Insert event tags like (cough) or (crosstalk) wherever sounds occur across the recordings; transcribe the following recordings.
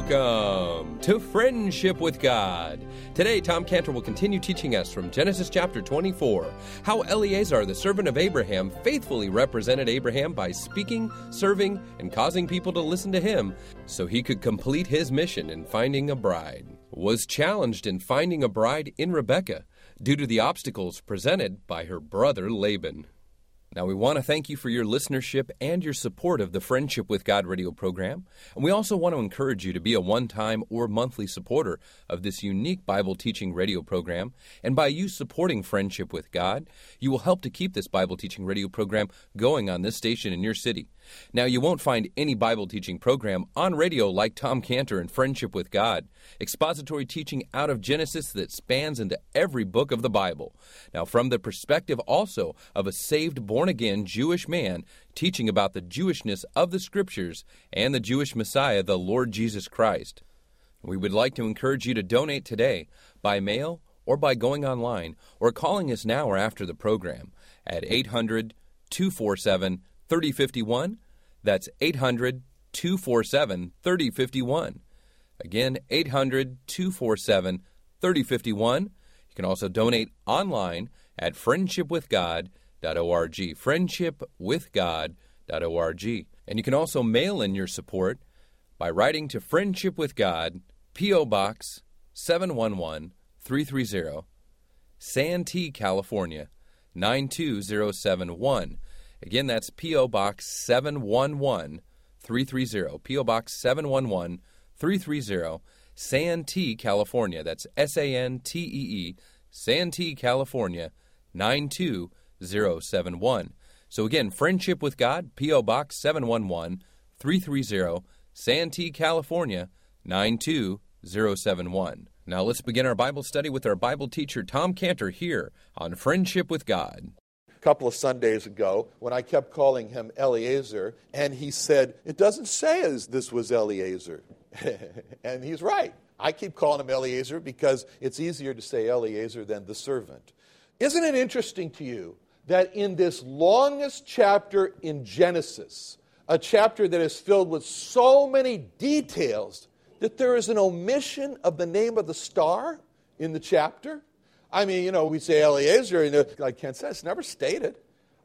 Welcome to Friendship with God. Today, Tom Cantor will continue teaching us from Genesis chapter 24 how Eliezer, the servant of Abraham, faithfully represented Abraham by speaking, serving, and causing people to listen to him so he could complete his mission in finding a bride. Was challenged in finding a bride in Rebekah due to the obstacles presented by her brother Laban. Now, we want to thank you for your listenership and your support of the Friendship with God radio program. And we also want to encourage you to be a one time or monthly supporter of this unique Bible teaching radio program. And by you supporting Friendship with God, you will help to keep this Bible teaching radio program going on this station in your city. Now, you won't find any Bible teaching program on radio like Tom Cantor and Friendship with God, expository teaching out of Genesis that spans into every book of the Bible. Now, from the perspective also of a saved, born again Jewish man teaching about the Jewishness of the Scriptures and the Jewish Messiah, the Lord Jesus Christ. We would like to encourage you to donate today by mail or by going online or calling us now or after the program at 800 247 3051. That's 800 247 3051. Again, 800 247 3051. You can also donate online at friendshipwithgod.org. Friendshipwithgod.org. And you can also mail in your support by writing to Friendship with God, P.O. Box 711 330, Santee, California 92071. Again, that's P.O. Box 711 330. P.O. Box 711 330, Santee, California. That's S A N T E E, Santee, California 92071. So again, Friendship with God, P.O. Box 711 330, Santee, California 92071. Now let's begin our Bible study with our Bible teacher, Tom Cantor, here on Friendship with God A couple of Sundays ago when I kept calling him Eliezer, and he said, It doesn't say as this was Eliezer. (laughs) and he's right. I keep calling him Eliezer because it's easier to say Eliezer than the servant. Isn't it interesting to you that in this longest chapter in Genesis, a chapter that is filled with so many details, that there is an omission of the name of the star in the chapter? I mean, you know, we say Eliezer, and uh, like Ken says, it's never stated.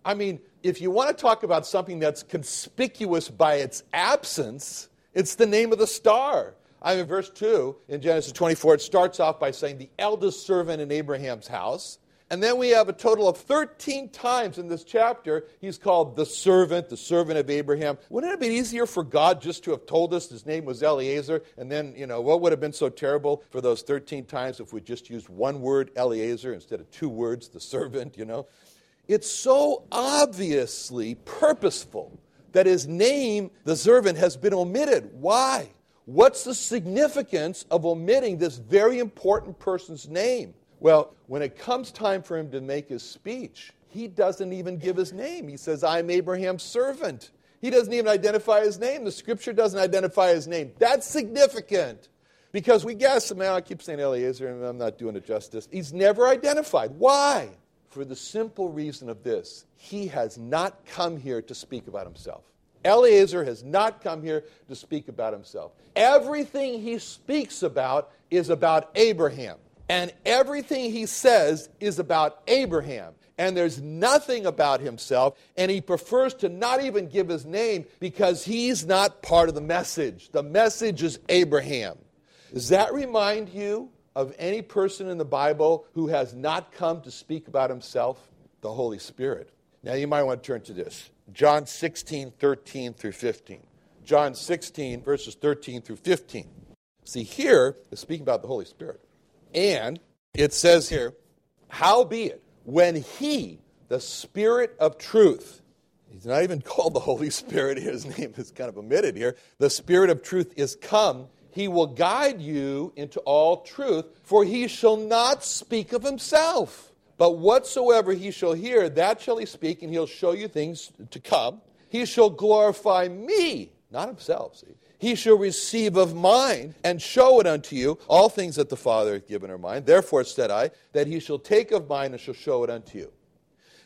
I mean, if you want to talk about something that's conspicuous by its absence, it's the name of the star. I mean, verse 2 in Genesis 24, it starts off by saying, the eldest servant in Abraham's house. And then we have a total of 13 times in this chapter, he's called the servant, the servant of Abraham. Wouldn't it have been easier for God just to have told us his name was Eliezer? And then, you know, what would have been so terrible for those 13 times if we just used one word, Eliezer, instead of two words, the servant, you know? It's so obviously purposeful that his name, the servant, has been omitted. Why? What's the significance of omitting this very important person's name? Well, when it comes time for him to make his speech, he doesn't even give his name. He says, I'm Abraham's servant. He doesn't even identify his name. The scripture doesn't identify his name. That's significant because we guess, man, I keep saying Eliezer and I'm not doing it justice. He's never identified. Why? For the simple reason of this he has not come here to speak about himself. Eliezer has not come here to speak about himself. Everything he speaks about is about Abraham. And everything he says is about Abraham. And there's nothing about himself. And he prefers to not even give his name because he's not part of the message. The message is Abraham. Does that remind you of any person in the Bible who has not come to speak about himself? The Holy Spirit. Now you might want to turn to this John 16, 13 through 15. John 16, verses 13 through 15. See, here is speaking about the Holy Spirit. And it says here, Howbeit, when He, the Spirit of truth, He's not even (laughs) called the Holy Spirit, his name is kind of omitted here. The Spirit of truth is come. He will guide you into all truth, for he shall not speak of himself. But whatsoever he shall hear, that shall he speak, and he'll show you things to come. He shall glorify me, not himself, see he shall receive of mine and show it unto you. All things that the Father hath given are mine. Therefore said I, that he shall take of mine and shall show it unto you.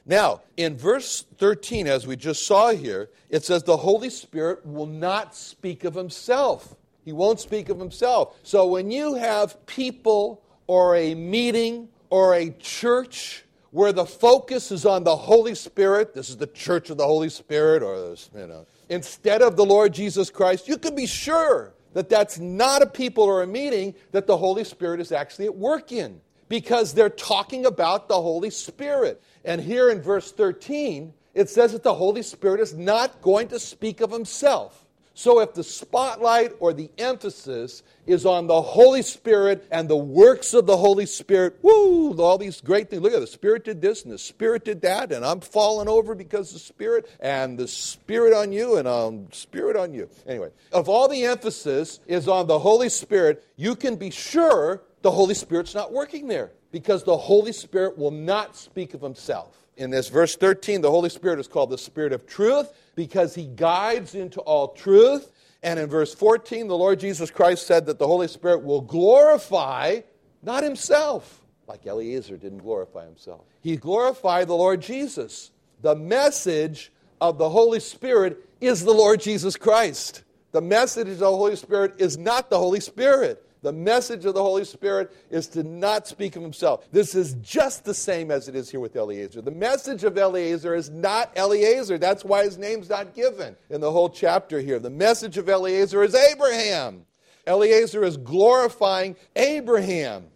Now, in verse 13, as we just saw here, it says, The Holy Spirit will not speak of himself. He won't speak of himself. So when you have people or a meeting or a church where the focus is on the Holy Spirit, this is the church of the Holy Spirit, or this, you know, instead of the Lord Jesus Christ, you can be sure that that's not a people or a meeting that the Holy Spirit is actually at work in because they're talking about the Holy Spirit. And here in verse 13, it says that the Holy Spirit is not going to speak of himself. So if the spotlight or the emphasis is on the Holy Spirit and the works of the Holy Spirit, woo, all these great things. Look at the Spirit did this and the Spirit did that, and I'm falling over because the Spirit and the Spirit on you and um, Spirit on you. Anyway, if all the emphasis is on the Holy Spirit, you can be sure the Holy Spirit's not working there because the Holy Spirit will not speak of himself in this verse 13, the Holy Spirit is called the Spirit of truth because he guides into all truth. And in verse 14, the Lord Jesus Christ said that the Holy Spirit will glorify not himself, like Eliezer didn't glorify himself. He glorified the Lord Jesus. The message of the Holy Spirit is the Lord Jesus Christ. The message of the Holy Spirit is not the Holy Spirit. The message of the Holy Spirit is to not speak of himself. This is just the same as it is here with Eliezer. The message of Eliezer is not Eliezer. That's why his name's not given in the whole chapter here. The message of Eliezer is Abraham. Eliezer is glorifying Abraham.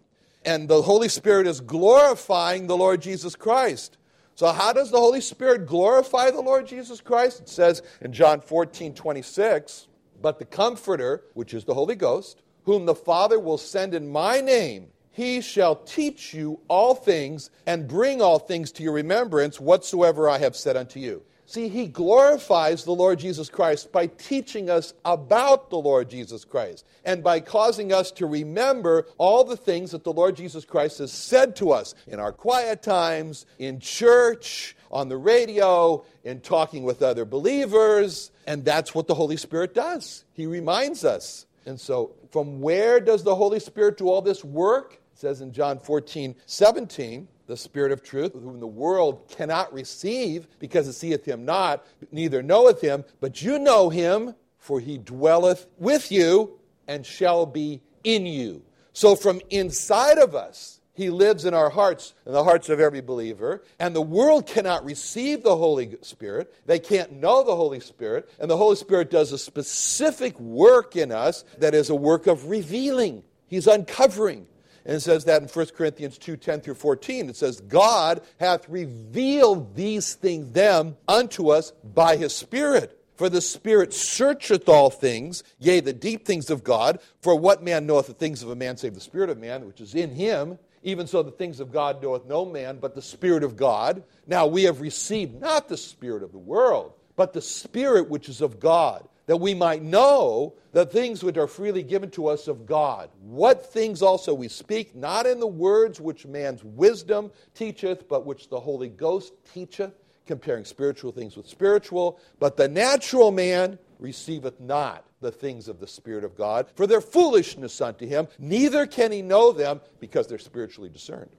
And the Holy Spirit is glorifying the Lord Jesus Christ. So, how does the Holy Spirit glorify the Lord Jesus Christ? It says in John 14, 26, but the Comforter, which is the Holy Ghost, whom the Father will send in my name, he shall teach you all things and bring all things to your remembrance whatsoever I have said unto you. See, he glorifies the Lord Jesus Christ by teaching us about the Lord Jesus Christ and by causing us to remember all the things that the Lord Jesus Christ has said to us in our quiet times, in church, on the radio, in talking with other believers. And that's what the Holy Spirit does. He reminds us. And so, from where does the Holy Spirit do all this work? It says in John 14, 17, the Spirit of truth, whom the world cannot receive, because it seeth him not, neither knoweth him, but you know him, for he dwelleth with you and shall be in you. So, from inside of us, he lives in our hearts, in the hearts of every believer. And the world cannot receive the Holy Spirit. They can't know the Holy Spirit. And the Holy Spirit does a specific work in us that is a work of revealing. He's uncovering. And it says that in 1 Corinthians 2 10 through 14. It says, God hath revealed these things them unto us by his Spirit. For the Spirit searcheth all things, yea, the deep things of God. For what man knoweth the things of a man save the Spirit of man, which is in him? Even so, the things of God knoweth no man, but the Spirit of God. Now we have received not the Spirit of the world, but the Spirit which is of God, that we might know the things which are freely given to us of God. What things also we speak, not in the words which man's wisdom teacheth, but which the Holy Ghost teacheth, comparing spiritual things with spiritual. But the natural man receiveth not the things of the Spirit of God, for their foolishness unto him, neither can he know them because they're spiritually discerned.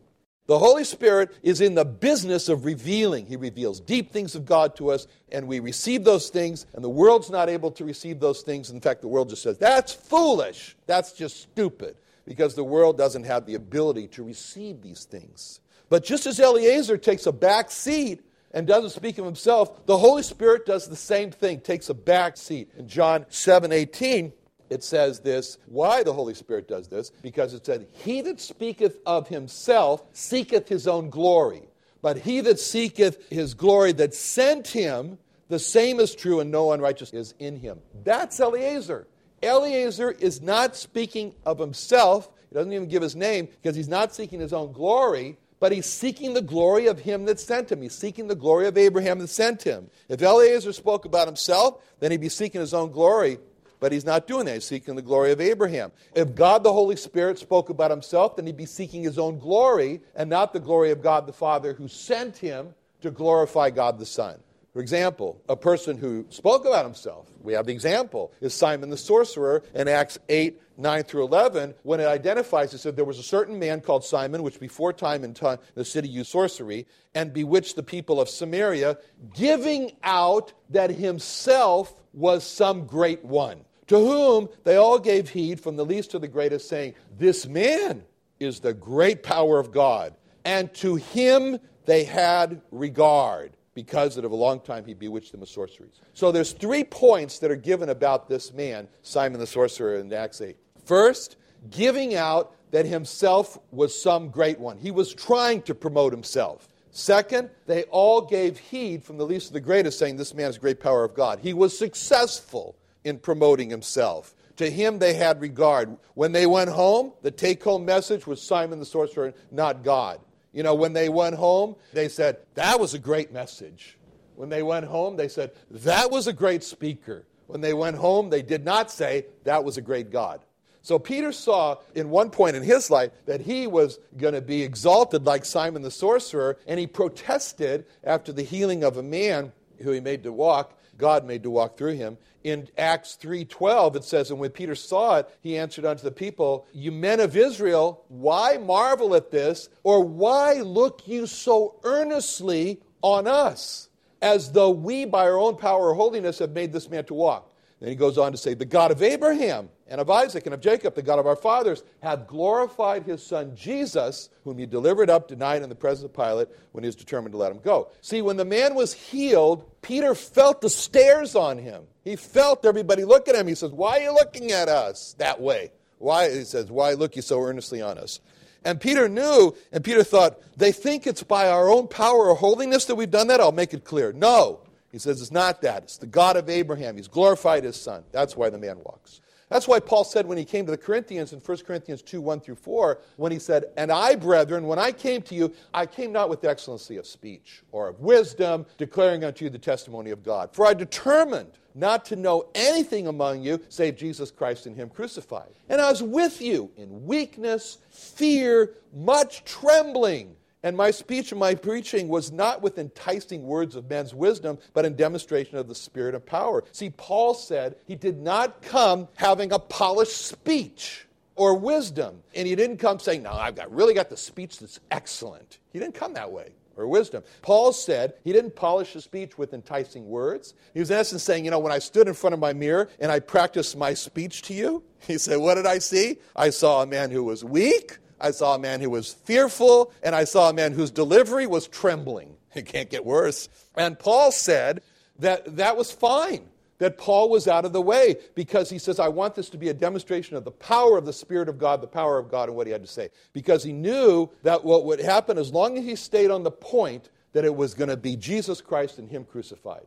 The Holy Spirit is in the business of revealing. He reveals deep things of God to us, and we receive those things, and the world's not able to receive those things. In fact, the world just says, that's foolish. That's just stupid, because the world doesn't have the ability to receive these things. But just as Eliezer takes a back seat and doesn't speak of himself, the Holy Spirit does the same thing, takes a back seat. In John 7 18, it says this why the Holy Spirit does this? Because it said, He that speaketh of himself seeketh his own glory, but he that seeketh his glory that sent him, the same is true, and no unrighteousness is in him. That's Eliezer. Eliezer is not speaking of himself. He doesn't even give his name because he's not seeking his own glory but he's seeking the glory of him that sent him. He's seeking the glory of Abraham that sent him. If Eliezer spoke about himself, then he'd be seeking his own glory, but he's not doing that. He's seeking the glory of Abraham. If God the Holy Spirit spoke about himself, then he'd be seeking his own glory and not the glory of God the Father who sent him to glorify God the Son. For example, a person who spoke about himself, we have the example, is Simon the sorcerer in Acts 8, 9 through 11, when it identifies, it said, There was a certain man called Simon, which before time in time the city used sorcery, and bewitched the people of Samaria, giving out that himself was some great one. To whom they all gave heed, from the least to the greatest, saying, This man is the great power of God. And to him they had regard, because that of a long time he bewitched them with sorceries. So there's three points that are given about this man, Simon the sorcerer, in Acts 8. First, giving out that himself was some great one. He was trying to promote himself. Second, they all gave heed from the least to the greatest, saying, This man is great power of God. He was successful in promoting himself. To him they had regard. When they went home, the take home message was Simon the sorcerer, not God. You know, when they went home, they said, That was a great message. When they went home, they said, That was a great speaker. When they went home, they did not say, That was a great God. So Peter saw in one point in his life that he was going to be exalted like Simon the sorcerer, and he protested after the healing of a man who he made to walk, God made to walk through him. In Acts 3:12 it says and when Peter saw it he answered unto the people you men of Israel why marvel at this or why look you so earnestly on us as though we by our own power or holiness have made this man to walk then he goes on to say the God of Abraham and of Isaac and of Jacob, the God of our fathers, hath glorified his son Jesus, whom he delivered up, denied in the presence of Pilate when he was determined to let him go. See, when the man was healed, Peter felt the stares on him. He felt everybody look at him. He says, Why are you looking at us that way? Why, he says, Why look you so earnestly on us? And Peter knew, and Peter thought, They think it's by our own power or holiness that we've done that. I'll make it clear. No. He says, It's not that. It's the God of Abraham. He's glorified his son. That's why the man walks. That's why Paul said when he came to the Corinthians in 1 Corinthians 2 1 through 4, when he said, And I, brethren, when I came to you, I came not with excellency of speech or of wisdom, declaring unto you the testimony of God. For I determined not to know anything among you save Jesus Christ and Him crucified. And I was with you in weakness, fear, much trembling. And my speech and my preaching was not with enticing words of men's wisdom, but in demonstration of the Spirit of power. See, Paul said he did not come having a polished speech or wisdom. And he didn't come saying, No, I've got, really got the speech that's excellent. He didn't come that way or wisdom. Paul said he didn't polish his speech with enticing words. He was in essence saying, you know, when I stood in front of my mirror and I practiced my speech to you, (laughs) he said, what did I see? I saw a man who was weak, I saw a man who was fearful, and I saw a man whose delivery was trembling. (laughs) It can't get worse. And Paul said that that was fine, that Paul was out of the way because he says, I want this to be a demonstration of the power of the Spirit of God, the power of God, and what he had to say. Because he knew that what would happen as long as he stayed on the point, that it was going to be Jesus Christ and him crucified.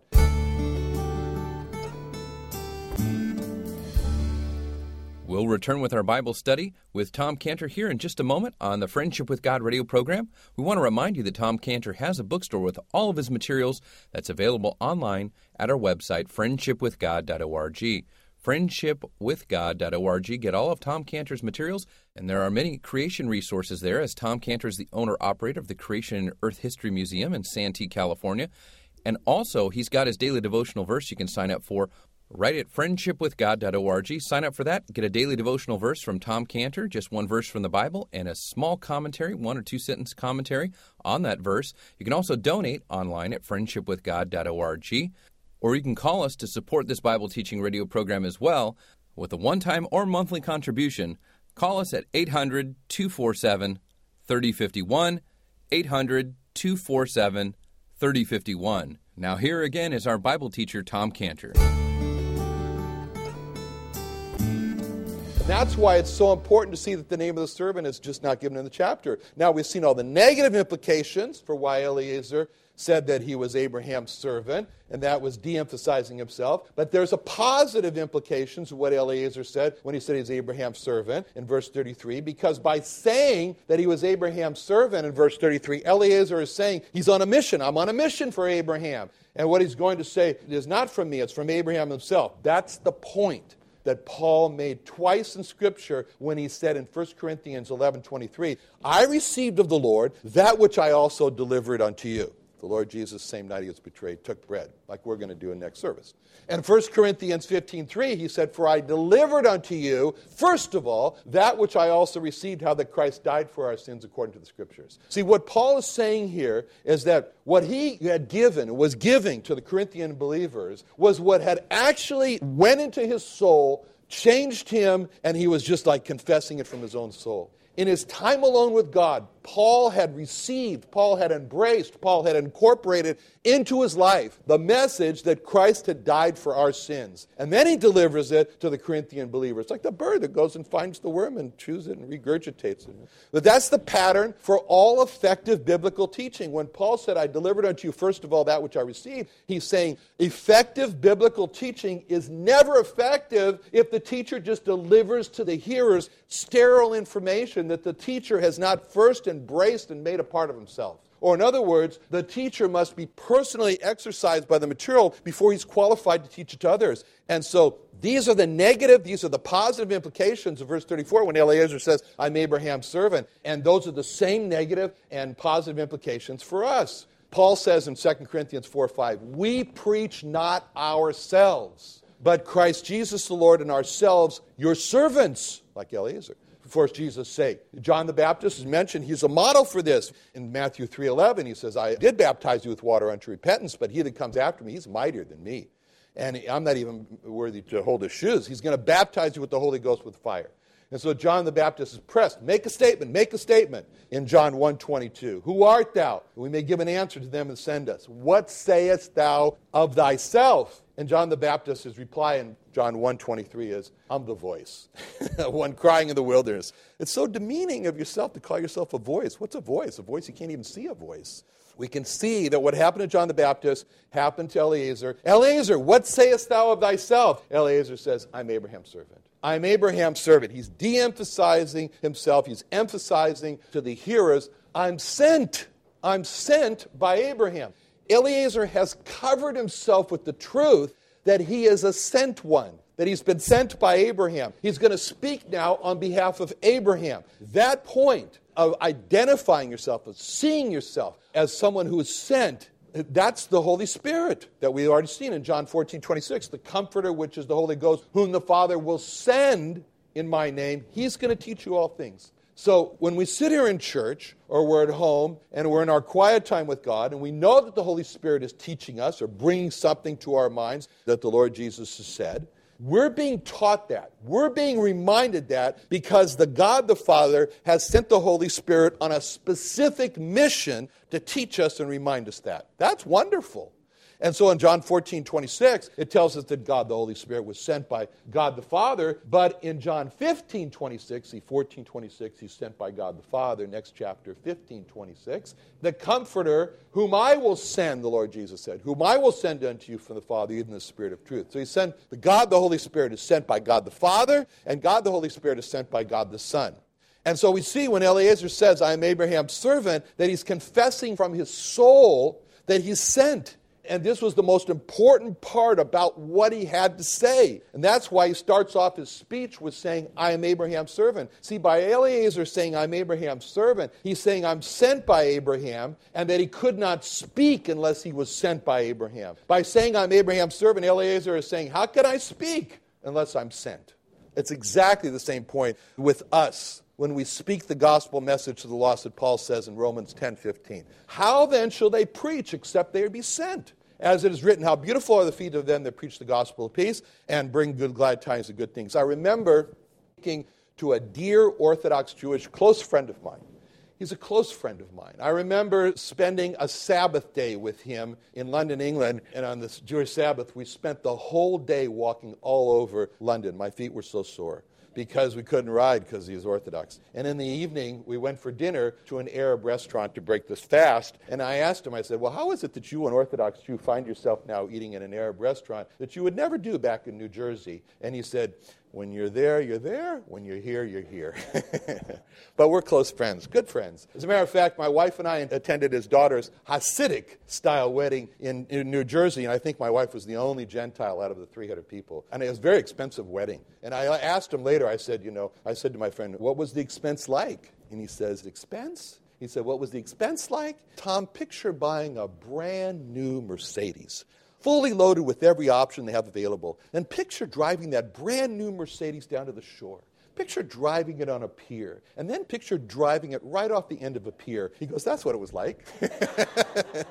We'll return with our Bible study with Tom Cantor here in just a moment on the Friendship with God radio program. We want to remind you that Tom Cantor has a bookstore with all of his materials that's available online at our website, friendshipwithgod.org. Friendshipwithgod.org. Get all of Tom Cantor's materials, and there are many creation resources there, as Tom Cantor is the owner operator of the Creation and Earth History Museum in Santee, California. And also, he's got his daily devotional verse you can sign up for right at friendshipwithgod.org. Sign up for that. Get a daily devotional verse from Tom Cantor, just one verse from the Bible, and a small commentary, one or two sentence commentary on that verse. You can also donate online at friendshipwithgod.org, or you can call us to support this Bible teaching radio program as well with a one time or monthly contribution. Call us at 800 247 3051. 800 247 3051. Now, here again is our Bible teacher, Tom Cantor. That's why it's so important to see that the name of the servant is just not given in the chapter. Now we've seen all the negative implications for why Eliezer said that he was Abraham's servant, and that was de emphasizing himself. But there's a positive implications of what Eliezer said when he said he's Abraham's servant in verse 33, because by saying that he was Abraham's servant in verse 33, Eliezer is saying he's on a mission. I'm on a mission for Abraham. And what he's going to say is not from me, it's from Abraham himself. That's the point that Paul made twice in Scripture when he said in 1 Corinthians 11 23, I received of the Lord that which I also delivered unto you. The Lord Jesus, same night he was betrayed, took bread, like we're going to do in next service. And 1 Corinthians 15:3, he said, For I delivered unto you, first of all, that which I also received, how that Christ died for our sins according to the Scriptures. See, what Paul is saying here is that what he had given, was giving to the Corinthian believers, was what had actually went into his soul, changed him, and he was just like confessing it from his own soul. In his time alone with God, Paul had received, Paul had embraced, Paul had incorporated into his life the message that Christ had died for our sins. And then he delivers it to the Corinthian believers. It's like the bird that goes and finds the worm and chews it and regurgitates it. But that's the pattern for all effective biblical teaching. When Paul said, I delivered unto you first of all that which I received, he's saying effective biblical teaching is never effective if the teacher just delivers to the hearers sterile information that the teacher has not first embraced and made a part of himself. Or, in other words, the teacher must be personally exercised by the material before he's qualified to teach it to others. And so, these are the negative, these are the positive implications of verse 34 when Eliezer says, I'm Abraham's servant. And those are the same negative and positive implications for us. Paul says in 2 Corinthians 4 5, We preach not ourselves, but Christ Jesus the Lord and ourselves, your servants, like Eliezer for Jesus' sake. John the Baptist is mentioned. He's a model for this. In Matthew 3.11, he says, I did baptize you with water unto repentance, but he that comes after me, he's mightier than me. And I'm not even worthy to hold his shoes. He's going to baptize you with the Holy Ghost with fire. And so John the Baptist is pressed. Make a statement, make a statement in John 1.22. Who art thou? We may give an answer to them and send us. What sayest thou of thyself? And John the Baptist's reply in John 1.23 is, I'm the voice, (laughs) one crying in the wilderness. It's so demeaning of yourself to call yourself a voice. What's a voice? A voice, you can't even see a voice. We can see that what happened to John the Baptist happened to Eliezer. Eliezer, what sayest thou of thyself? Eliezer says, I'm Abraham's servant. I'm Abraham's servant. He's de emphasizing himself, he's emphasizing to the hearers, I'm sent. I'm sent by Abraham. Eliezer has covered himself with the truth that he is a sent one, that he's been sent by Abraham. He's going to speak now on behalf of Abraham. That point of identifying yourself, of seeing yourself as someone who is sent, that's the Holy Spirit that we've already seen in John 14, 26. The Comforter, which is the Holy Ghost, whom the Father will send in my name, he's going to teach you all things. So when we sit here in church or we're at home and we're in our quiet time with God and we know that the Holy Spirit is teaching us or bringing something to our minds that the Lord Jesus has said, we're being taught that. We're being reminded that because the God the Father has sent the Holy Spirit on a specific mission to teach us and remind us that. That's wonderful. And so in John 14, 26, it tells us that God the Holy Spirit was sent by God the Father. But in John 15, 26, see 14, 26, he's sent by God the Father. Next chapter, 15, 26. The Comforter, whom I will send, the Lord Jesus said, whom I will send unto you from the Father, even the Spirit of truth. So he sent, the God the Holy Spirit is sent by God the Father, and God the Holy Spirit is sent by God the Son. And so we see when Eliezer says, I am Abraham's servant, that he's confessing from his soul that he's sent. And this was the most important part about what he had to say. And that's why he starts off his speech with saying, I am Abraham's servant. See, by Eliezer saying, I'm Abraham's servant, he's saying, I'm sent by Abraham, and that he could not speak unless he was sent by Abraham. By saying, I'm Abraham's servant, Eliezer is saying, How can I speak unless I'm sent? It's exactly the same point with us when we speak the gospel message to the lost that Paul says in Romans 10:15. How then shall they preach except they be sent? As it is written, how beautiful are the feet of them that preach the gospel of peace and bring good glad tidings of good things. I remember speaking to a dear Orthodox Jewish close friend of mine. He's a close friend of mine. I remember spending a Sabbath day with him in London, England, and on this Jewish Sabbath, we spent the whole day walking all over London. My feet were so sore because we couldn't ride because he was Orthodox. And in the evening, we went for dinner to an Arab restaurant to break this fast. And I asked him, I said, Well, how is it that you, an Orthodox Jew, find yourself now eating in an Arab restaurant that you would never do back in New Jersey? And he said, when you're there, you're there. When you're here, you're here. (laughs) but we're close friends, good friends. As a matter of fact, my wife and I attended his daughter's Hasidic style wedding in, in New Jersey, and I think my wife was the only Gentile out of the 300 people. And it was a very expensive wedding. And I asked him later, I said, you know, I said to my friend, what was the expense like? And he says, expense? He said, What was the expense like? Tom, picture buying a brand new Mercedes, fully loaded with every option they have available. And picture driving that brand new Mercedes down to the shore. Picture driving it on a pier, and then picture driving it right off the end of a pier. He goes, That's what it was like. (laughs)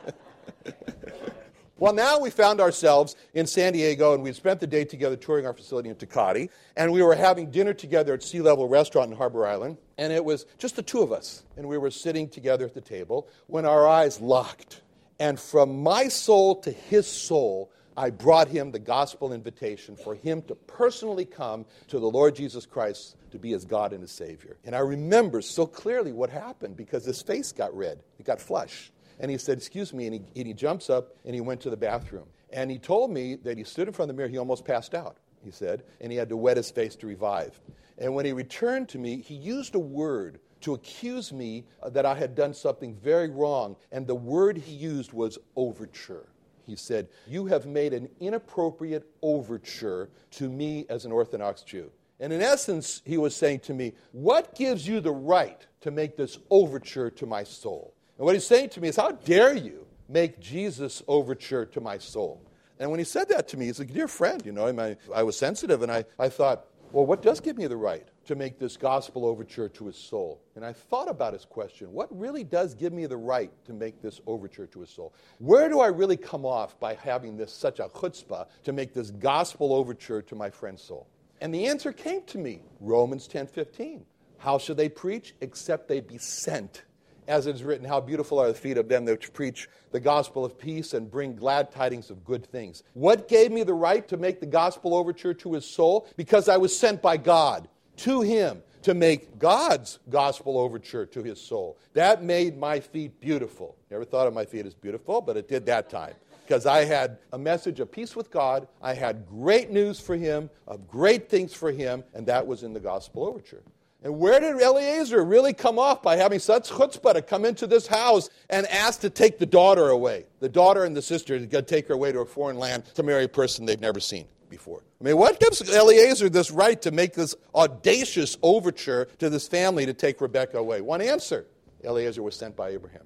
Well, now we found ourselves in San Diego, and we'd spent the day together touring our facility in Tecate, and we were having dinner together at Sea Level Restaurant in Harbor Island, and it was just the two of us, and we were sitting together at the table when our eyes locked. And from my soul to his soul, I brought him the gospel invitation for him to personally come to the Lord Jesus Christ to be his God and his Savior. And I remember so clearly what happened because his face got red, it got flush. And he said, Excuse me. And he, and he jumps up and he went to the bathroom. And he told me that he stood in front of the mirror, he almost passed out, he said, and he had to wet his face to revive. And when he returned to me, he used a word to accuse me uh, that I had done something very wrong. And the word he used was overture. He said, You have made an inappropriate overture to me as an Orthodox Jew. And in essence, he was saying to me, What gives you the right to make this overture to my soul? And what he's saying to me is, How dare you make Jesus overture to my soul? And when he said that to me, he's like, Dear friend, you know, I, I was sensitive and I, I thought, Well, what does give me the right to make this gospel overture to his soul? And I thought about his question What really does give me the right to make this overture to his soul? Where do I really come off by having this such a chutzpah to make this gospel overture to my friend's soul? And the answer came to me Romans 10 15. How should they preach except they be sent? as it is written, How beautiful are the feet of them that preach the gospel of peace and bring glad tidings of good things. What gave me the right to make the gospel overture to his soul? Because I was sent by God to him to make God's gospel overture to his soul. That made my feet beautiful. Never thought of my feet as beautiful, but it did that time. Because I had a message of peace with God, I had great news for him, of great things for him, and that was in the gospel overture. And where did Eliezer really come off by having such chutzpah to come into this house and ask to take the daughter away? The daughter and the sister to take her away to a foreign land to marry a person they've never seen before. I mean, what gives Eliezer this right to make this audacious overture to this family to take Rebecca away? One answer Eliezer was sent by Abraham.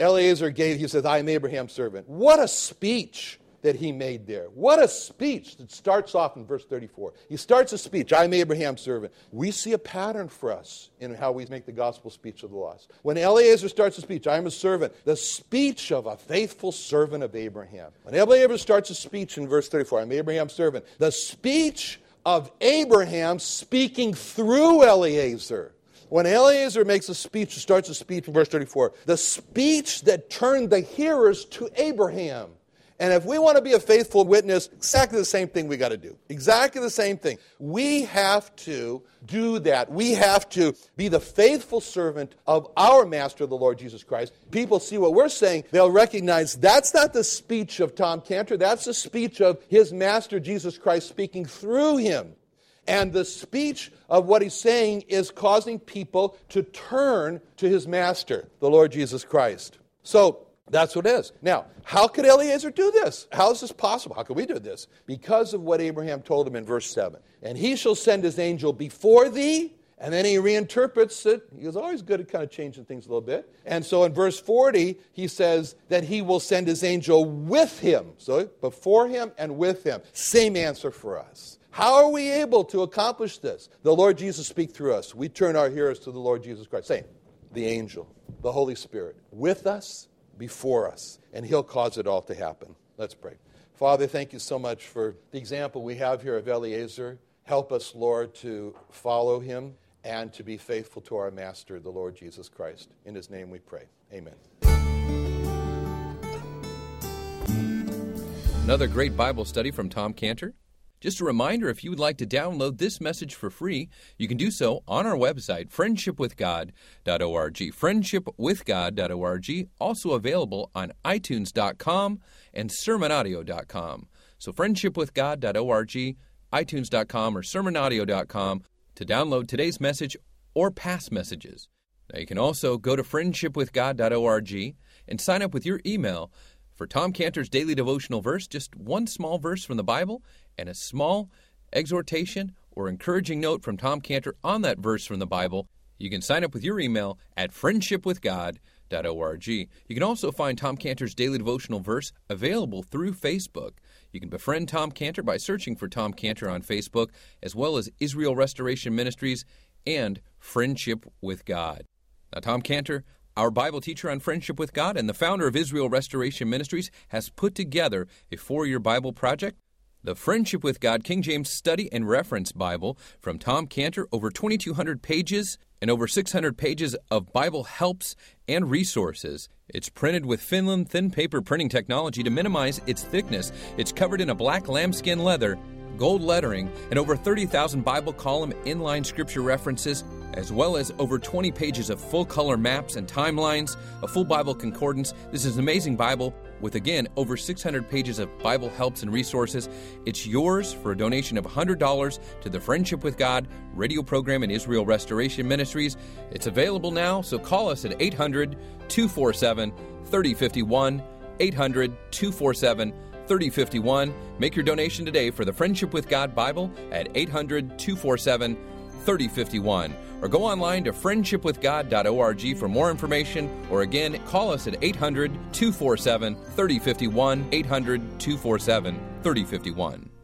Eliezer gave, he says, I am Abraham's servant. What a speech! That he made there. What a speech that starts off in verse 34. He starts a speech, I'm Abraham's servant. We see a pattern for us in how we make the gospel speech of the lost. When Eliezer starts a speech, I am a servant, the speech of a faithful servant of Abraham. When Eliezer starts a speech in verse 34, I'm Abraham's servant, the speech of Abraham speaking through Eliezer. When Eliezer makes a speech, starts a speech in verse 34, the speech that turned the hearers to Abraham. And if we want to be a faithful witness, exactly the same thing we got to do. Exactly the same thing. We have to do that. We have to be the faithful servant of our master, the Lord Jesus Christ. People see what we're saying, they'll recognize that's not the speech of Tom Cantor, that's the speech of his master, Jesus Christ, speaking through him. And the speech of what he's saying is causing people to turn to his master, the Lord Jesus Christ. So, that's what it is. Now, how could Eliezer do this? How is this possible? How could we do this? Because of what Abraham told him in verse 7. And he shall send his angel before thee. And then he reinterprets it. He is always good at kind of changing things a little bit. And so in verse 40, he says that he will send his angel with him. So before him and with him. Same answer for us. How are we able to accomplish this? The Lord Jesus speak through us. We turn our hearers to the Lord Jesus Christ. Same. The angel, the Holy Spirit, with us before us, and He'll cause it all to happen. Let's pray. Father, thank you so much for the example we have here of Eliezer. Help us, Lord, to follow him and to be faithful to our Master, the Lord Jesus Christ. In his name we pray. Amen. Another great Bible study from Tom Cantor. Just a reminder if you would like to download this message for free, you can do so on our website, friendshipwithgod.org. Friendshipwithgod.org, also available on iTunes.com and sermonaudio.com. So, friendshipwithgod.org, iTunes.com, or sermonaudio.com to download today's message or past messages. Now, you can also go to friendshipwithgod.org and sign up with your email for Tom Cantor's daily devotional verse, just one small verse from the Bible and a small exhortation or encouraging note from Tom Cantor on that verse from the Bible, You can sign up with your email at friendshipwithgod.org. You can also find Tom Cantor's daily devotional verse available through Facebook. You can befriend Tom Cantor by searching for Tom Cantor on Facebook, as well as Israel Restoration Ministries and Friendship with God. Now, Tom Cantor, our Bible teacher on friendship with God and the founder of Israel Restoration Ministries, has put together a four year Bible project the Friendship with God King James Study and Reference Bible from Tom Cantor, over 2,200 pages and over 600 pages of Bible helps and resources. It's printed with Finland thin paper printing technology to minimize its thickness. It's covered in a black lambskin leather, gold lettering, and over 30,000 Bible column inline scripture references as well as over 20 pages of full color maps and timelines, a full Bible concordance. This is an amazing Bible with, again, over 600 pages of Bible helps and resources. It's yours for a donation of $100 to the Friendship with God radio program and Israel Restoration Ministries. It's available now, so call us at 800 247 3051. 800 247 3051. Make your donation today for the Friendship with God Bible at 800 247 3051 or go online to friendshipwithgod.org for more information, or again, call us at 800 247 3051, 800 247 3051.